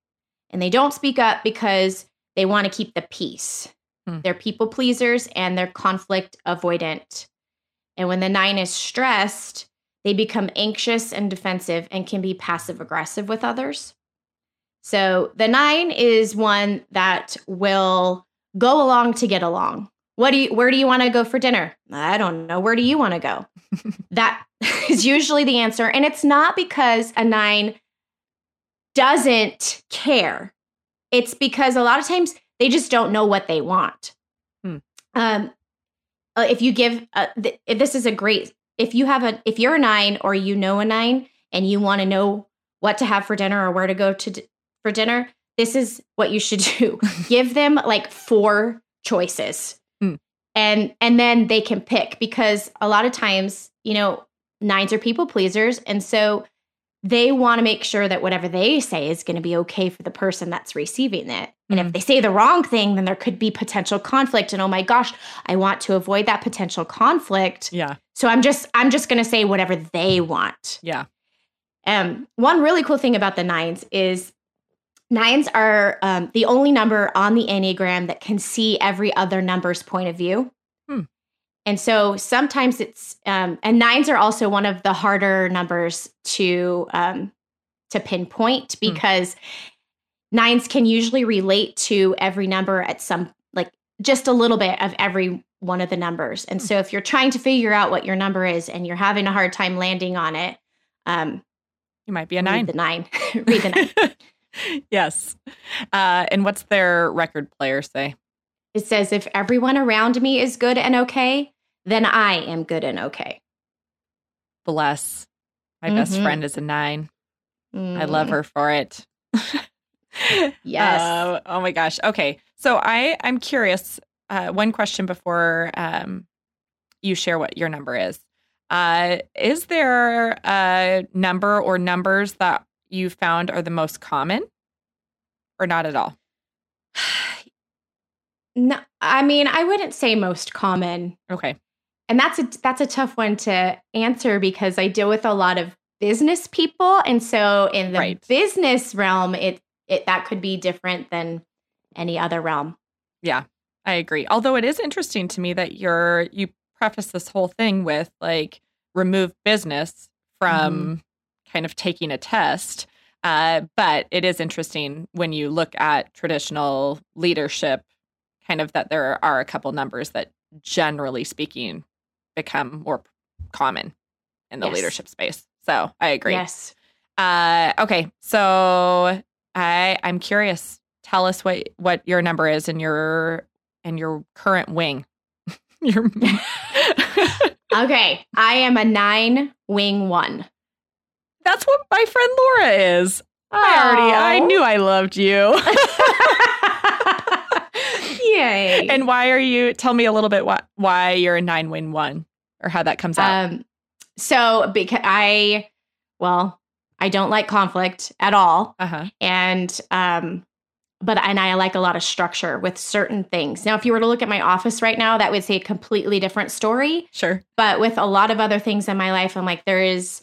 and they don't speak up because they want to keep the peace. Hmm. They're people pleasers and they're conflict avoidant. And when the nine is stressed, they become anxious and defensive and can be passive aggressive with others. So the nine is one that will go along to get along. What do you where do you want to go for dinner? I don't know. Where do you want to go? that is usually the answer. And it's not because a nine doesn't care. It's because a lot of times they just don't know what they want. Hmm. Um, uh, if you give, uh, th- this is a great, if you have a, if you're a nine or you know a nine and you want to know what to have for dinner or where to go to d- for dinner, this is what you should do. give them like four choices. Hmm. And and then they can pick because a lot of times, you know, nines are people pleasers and so they want to make sure that whatever they say is going to be okay for the person that's receiving it. And if Mhm. they say the wrong thing, then there could be potential conflict and oh my gosh, I want to avoid that potential conflict. yeah. So I'm just I'm just going to say whatever they want. Yeah. Um, one really cool thing about the nines is nines are um, the only number on the Enneagram that can see every other number's point of view. Hmm. and so sometimes it's um, and nines are also one of the harder numbers to um, to pinpoint Hmm. because nines can usually relate to every number at some like just a little bit of every one of the numbers. And so if you're trying to figure out what your number is and you're having a hard time landing on it, um, You might be a read nine. the nine. read the nine. yes. Uh, and what's their record player say? It says, if everyone around me is good and okay, then I am good and okay. Bless. My best Mhm. friend is a nine. I love Mm, her for it. Yes. Uh, oh my gosh. Okay. So I I'm curious. Uh, one question before um, you share what your number is. Uh, is there a number or numbers that you found are the most common, or not at all? No, I mean, I wouldn't say most common. Okay. And that's a that's a tough one to answer because I deal with a lot of business people and so in the Right. business realm it it that could be different than any other realm. Yeah. I agree. Although it is interesting to me that you're you preface this whole thing with like remove business from mm-hmm. Kind of taking a test. Uh, but it is interesting when you look at traditional leadership, kind of that there are a couple numbers that generally speaking become more common in the Yes. leadership space. So I agree. Yes. Uh, okay, so I I'm curious. Tell us what what your number is in your in your current wing. your Okay, I am a 9 wing 1. That's what my friend Laura is. I already I knew I loved you. Yay. and why are you? Tell me a little bit why why you're a nine win one or how that comes out. um so because I well, I don't like conflict at all. Uh huh. and um but and I like a lot of structure with certain things. Now if you were to look at my office right now that would say a completely different story, Sure. but with a lot of other things in my life I'm like there is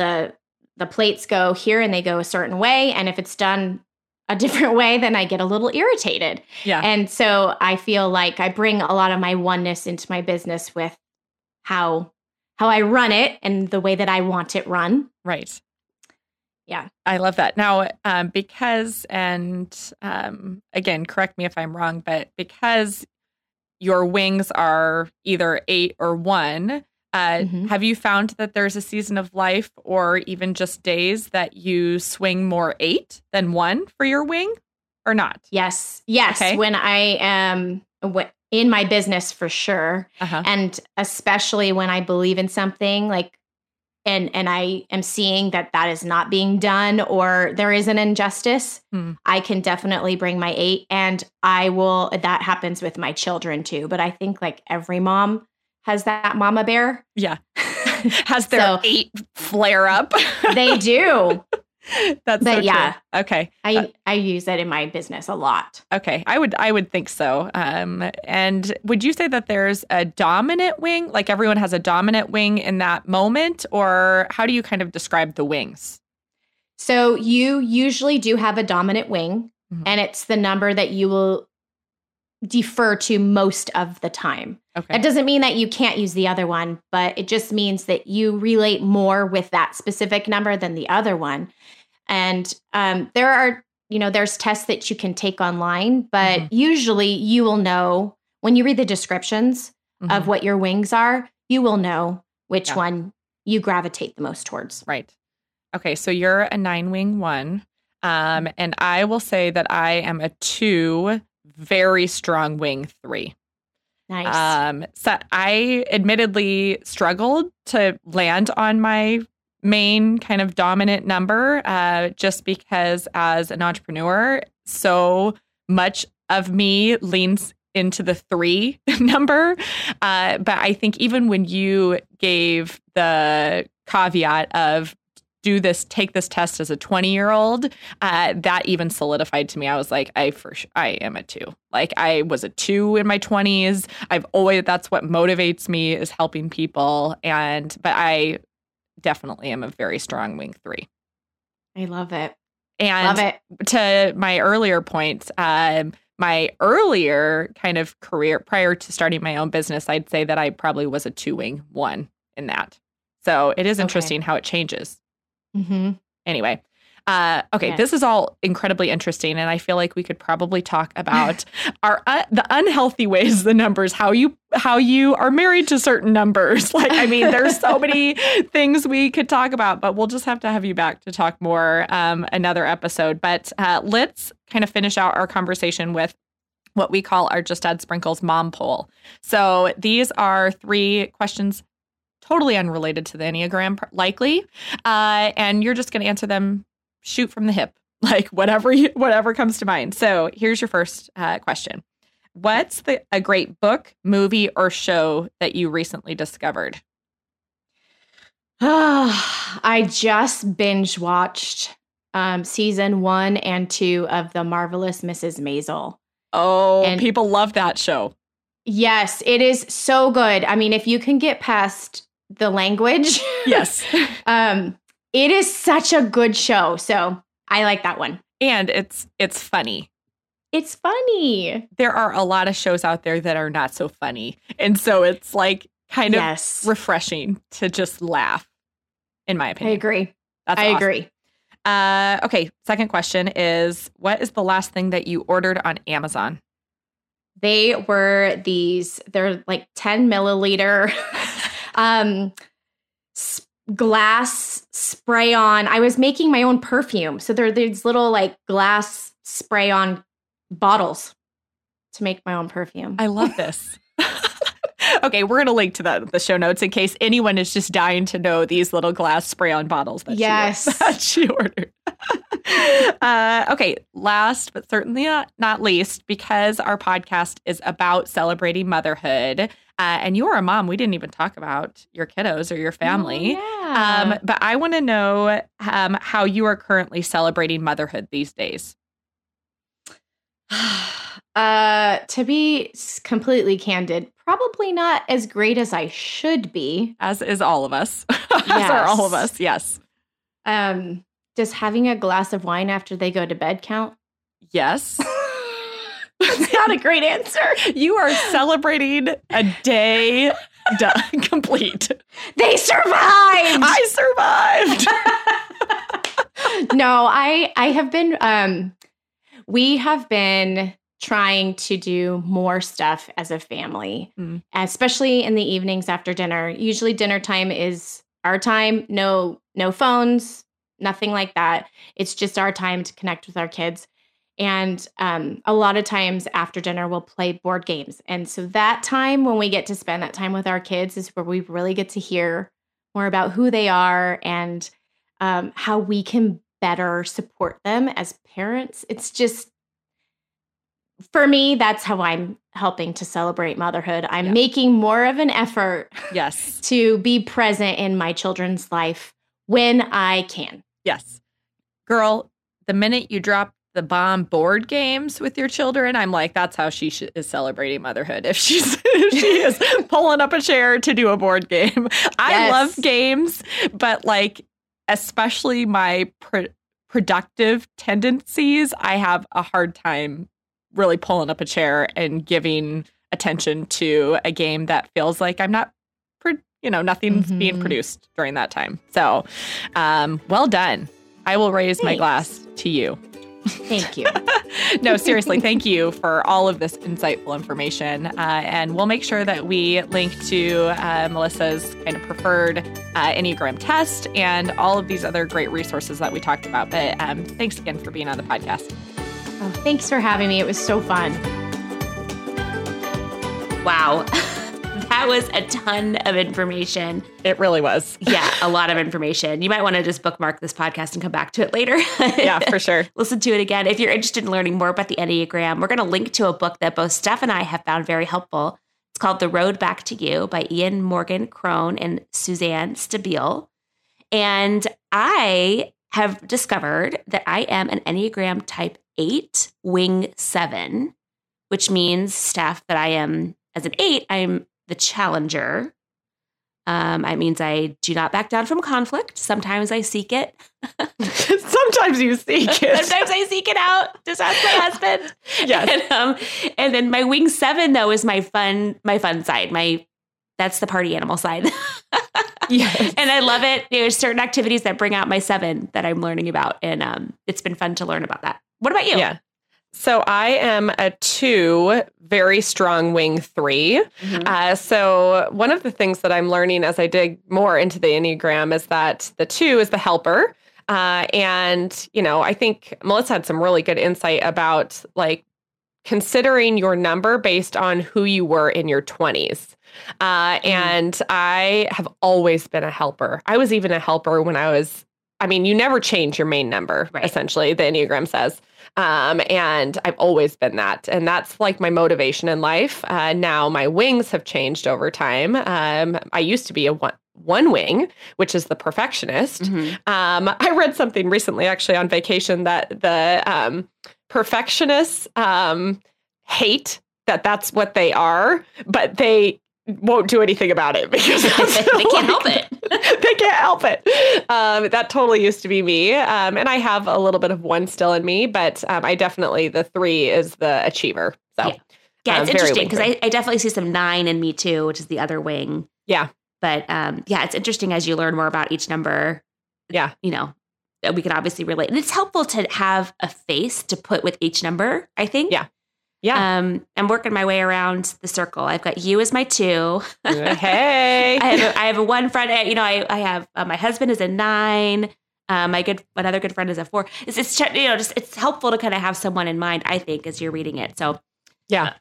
the the plates go here and they go a certain way and if it's done a different way then I get a little irritated. Yeah. And so I feel like I bring a lot of my oneness into my business with how how I run it and the way that I want it run. Right. Yeah. I love that. Now, um, because, and um, again, correct me if I'm wrong, but because your wings are either eight or one, uh, Mhm. have you found that there's a season of life or even just days that you swing more eight than one for your wing or not? Yes. Yes. Okay. When I am in my business for sure. Uh-huh. And especially when I believe in something like, and, and I am seeing that that is not being done or there is an injustice, Hmm. I can definitely bring my eight and I will, that happens with my children too. But I think like every mom has that mama bear. Yeah. Has their So- eight flare up? they do. That's But so yeah. true. Okay. I, I use it in my business a lot. Okay, I would I would think so. Um, and would you say that there's a dominant wing, like everyone has a dominant wing in that moment, or how do you kind of describe the wings? So you usually do have a dominant wing, Mhm. and it's the number that you will defer to most of the time. Okay, That doesn't mean that you can't use the other one, but it just means that you relate more with that specific number than the other one. And um, there are, you know, there's tests that you can take online, but Mhm. usually you will know when you read the descriptions Mhm. of what your wings are, you will know which Yeah. one you gravitate the most towards. right. Okay, so you're a nine wing one, um, and I will say that I am a two, very strong wing three. Nice. Um, so I admittedly struggled to land on my main kind of dominant number, uh, just because as an entrepreneur, so much of me leans into the three number. Uh, but I think even when you gave the caveat of do this, take this test as a 20 year old, uh, that even solidified to me. I was like, I for sure, I am a two. Like I was a two in my 20s. I've always, that's what motivates me is helping people. And, but I definitely am a very strong wing three. I love it. And love it. to my earlier point, um, my earlier kind of career prior to starting my own business, I'd say that I probably was a two wing one in that. So it is interesting okay. how it changes. Mm-hmm. Anyway, uh, okay, this is all incredibly interesting, and I feel like we could probably talk about our uh, the unhealthy ways the numbers, how you how you are married to certain numbers. Like, I mean, there's so many things we could talk about, but we'll just have to have you back to talk more um, another episode. But uh, let's kind of finish out our conversation with what we call our Just Add Sprinkles mom poll. So these are three questions totally unrelated to the Enneagram, likely. Uh, and you're just going to answer them shoot from the hip, like whatever you, whatever comes to mind. So here's your first uh, question: What's the a great book, movie, or show that you recently discovered? I just binge watched um, season one and two of The Marvelous Mrs. Maisel. Oh, and people love that show. Yes, it is so good. I mean, if you can get past the language, yes, um, it is such a good show. So I like that one. And it's it's funny. It's funny. There are a lot of shows out there that are not so funny. And so it's like kind of yes. refreshing to just laugh, in my opinion. I agree. That's I awesome. agree. Uh, okay. Second question is What is the last thing that you ordered on Amazon? They were these, they're like 10 milliliter um, glass spray on. I was making my own perfume. So there are these little like glass spray on bottles to make my own perfume. I love this. okay, we're gonna link to that the show notes in case anyone is just dying to know these little glass spray on bottles that yes. she, that she ordered. uh, okay, last but certainly not, not least, because our podcast is about celebrating motherhood. Uh, and you are a mom. We didn't even talk about your kiddos or your family. Oh, yeah. um, but I want to know um, how you are currently celebrating motherhood these days. uh, to be completely candid, probably not as great as I should be. As is all of us. as are all of us. Yes. Um, does having a glass of wine after they go to bed count? Yes. That's not a great answer. You are celebrating a day done, complete. They survived. I survived. no, I I have been um we have been trying to do more stuff as a family, mm. especially in the evenings after dinner. Usually dinner time is our time, no no phones, nothing like that. It's just our time to connect with our kids. And um, a lot of times after dinner, we'll play board games. And so that time when we get to spend that time with our kids is where we really get to hear more about who they are and um, how we can better support them as parents. It's just, for me, that's how I'm helping to celebrate motherhood. I'm yeah. making more of an effort yes to be present in my children's life when I can. Yes. Girl, the minute you drop the bomb board games with your children, I'm like, that's how she sh- is celebrating motherhood. If she's if she is pulling up a chair to do a board game, I yes. love games, but like especially my pro- productive tendencies, I have a hard time really pulling up a chair and giving attention to a game that feels like I'm not, pro- you know, nothing's mm-hmm. being produced during that time. So, um, well done. I will raise Thanks. my glass to you. Thank you. no, seriously, thank you for all of this insightful information. Uh, and we'll make sure that we link to uh, Melissa's kind of preferred uh, Enneagram test and all of these other great resources that we talked about. But um, thanks again for being on the podcast. Oh, thanks for having me. It was so fun. Wow. that was a ton of information. It really was. yeah, a lot of information. You might want to just bookmark this podcast and come back to it later. yeah, for sure. Listen to it again. If you're interested in learning more about the Enneagram, we're going to link to a book that both Steph and I have found very helpful. It's called The Road Back to You by Ian Morgan Cron and Suzanne Stabile. And I have discovered that I am an Enneagram type 8, wing 7, which means, Steph, that I am, as an 8, I'm the challenger. Um, it means I do not back down from conflict. Sometimes I seek it. Sometimes you seek it. Sometimes I seek it out. Just ask my husband. Yes. And, um, and then my wing seven though is my fun, my fun side. My that's the party animal side. Yes. and I love it. There's certain activities that bring out my seven that I'm learning about, and um, it's been fun to learn about that. What about you? Yeah. So I am a two, very strong wing 3 Mhm. Uh, so one of the things that I'm learning as I dig more into the Enneagram is that the two is the helper. Uh, and, you know, I think Melissa had some really good insight about like considering your number based on who you were in your 20s. Uh, and I have always been a helper. I was even a helper when I was, I mean, you never change your main number, Right. essentially, the Enneagram says. Um, and I've always been that. And that's like my motivation in life. Uh, now my wings have changed over time. Um, I used to be a one, one wing, which is the perfectionist. Mhm. Um, I read something recently, actually, on vacation that the um, perfectionists um, hate that that's what they are, but they won't do anything about it because they can't help it. they can't help it. Um, that totally used to be me, um, and I have a little bit of one still in me, but um, I definitely the three is the achiever. So Yeah. Yeah, Um, it's interesting because I, I definitely see some nine in me too, which is the other wing. Yeah. But um, yeah, it's interesting as you learn more about each number. Yeah. You know, that we can obviously relate. And it's helpful to have a face to put with each number, I think. Yeah. Yeah. Um, I'm working my way around the circle. I've got you as my two. hey, I have a, I have a one friend. uh, You know, I I have uh, my husband is a nine. Um, my good another good friend is a four. It's, it's you know just it's helpful to kind of have someone in mind. I think as you're reading it. So yeah,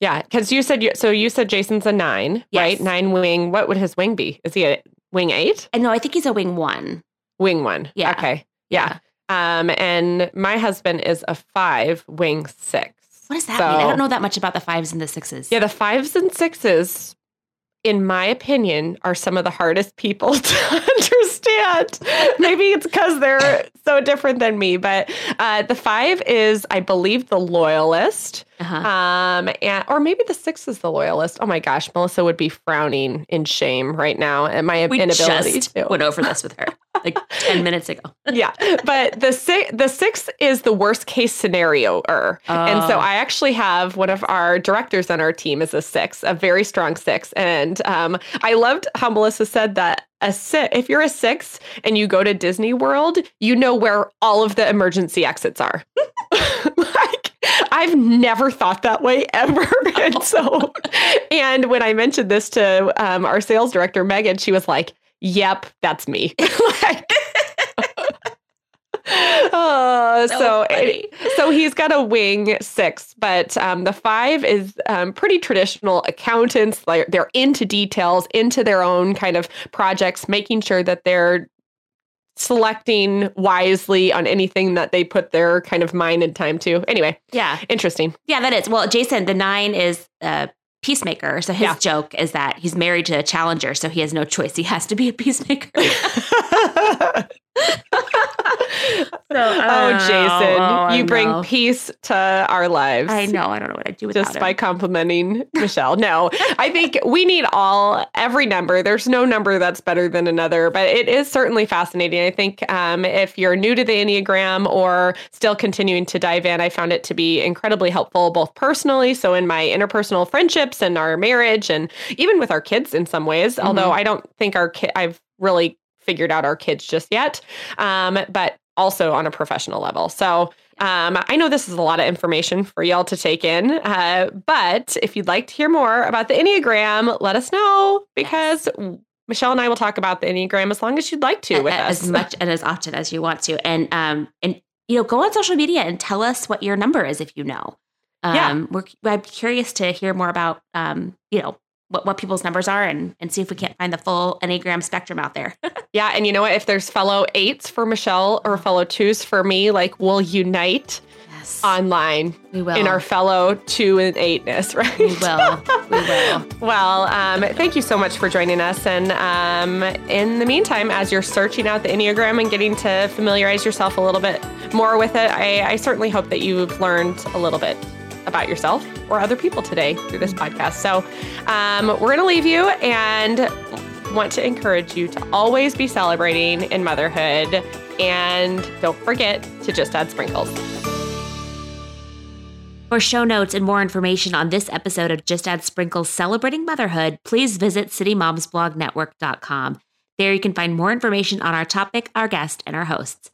yeah. Because you said you, so. You said Jason's a nine, Yes. right? Nine wing. What would his wing be? Is he a wing eight? I know I think he's a wing one. Wing one. Yeah. Okay. Yeah. Um, and my husband is a five, wing six. What does that mean? I don't know that much about the fives and the sixes. Yeah, the fives and sixes, in my opinion, are some of the hardest people to understand. Maybe it's because they're so different than me, but uh, the five is, I believe, the loyalist. Uh-huh. Um, and or maybe the six is the loyalist. Oh my gosh, Melissa would be frowning in shame right now at my we inability just to. went over this with her like ten minutes ago. yeah, but the six, the six is the worst case scenario. And so Oh. I actually have one of our directors on our team is a six, a very strong six. And um, I loved how Melissa said that a six, if you're a six and you go to Disney World, you know where all of the emergency exits are. I've never thought that way ever. and so, and when I mentioned this to um, our sales director, Megan, she was like, Yep, that's me. like, oh, So so so he's got a wing six, but um, the five is um, pretty traditional accountants. Like they're into details, into their own kind of projects, making sure that they're selecting wisely on anything that they put their kind of mind and time to. Anyway, Yeah, interesting. yeah, that is. Well, Jason, the nine is a peacemaker. So his Yeah. joke is that he's married to a challenger, so he has no choice. He has to be a peacemaker. oh, Jason, oh, you bring know. peace to our lives. I know. I don't know what I'd do without just him. by complimenting Michelle. No, I think we need all every number. There's no number that's better than another, but it is certainly fascinating. I think um, if you're new to the Enneagram or still continuing to dive in, I found it to be incredibly helpful, both personally, so in my interpersonal friendships and our marriage, and even with our kids in some ways. Although I don't think our kid, I've really figured out our kids just yet, um, but also on a professional level. So. Um, I know this is a lot of information for y'all to take in, uh, but if you'd like to hear more about the Enneagram, let us know because Michelle and I will talk about the Enneagram as long as you'd like to with A- us. as much and as often as you want to. And um and you know, go on social media and tell us what your number is if you know. Um Yeah. we're I'm curious to hear more about um, you know, what, what people's numbers are and and see if we can't find the full Enneagram spectrum out there. yeah, and you know what? If there's fellow eights for Michelle or fellow twos for me, like we'll unite yes. online we will. in our fellow two and eightness, right? we will. We will. Well, um, thank you so much for joining us. And um, in the meantime, as you're searching out the Enneagram and getting to familiarize yourself a little bit more with it, I, I certainly hope that you've learned a little bit about yourself or other people today through this podcast. So um, we're going to leave you and want to encourage you to always be celebrating in motherhood. And don't forget to just add sprinkles. For show notes and more information on this episode of Just Add Sprinkles Celebrating Motherhood, please visit citymomsblognetwork.com. There you can find more information on our topic, our guest, and our hosts.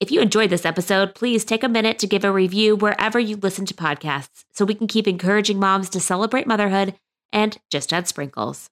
If you enjoyed this episode, please take a minute to give a review wherever you listen to podcasts so we can keep encouraging moms to celebrate motherhood and just add sprinkles.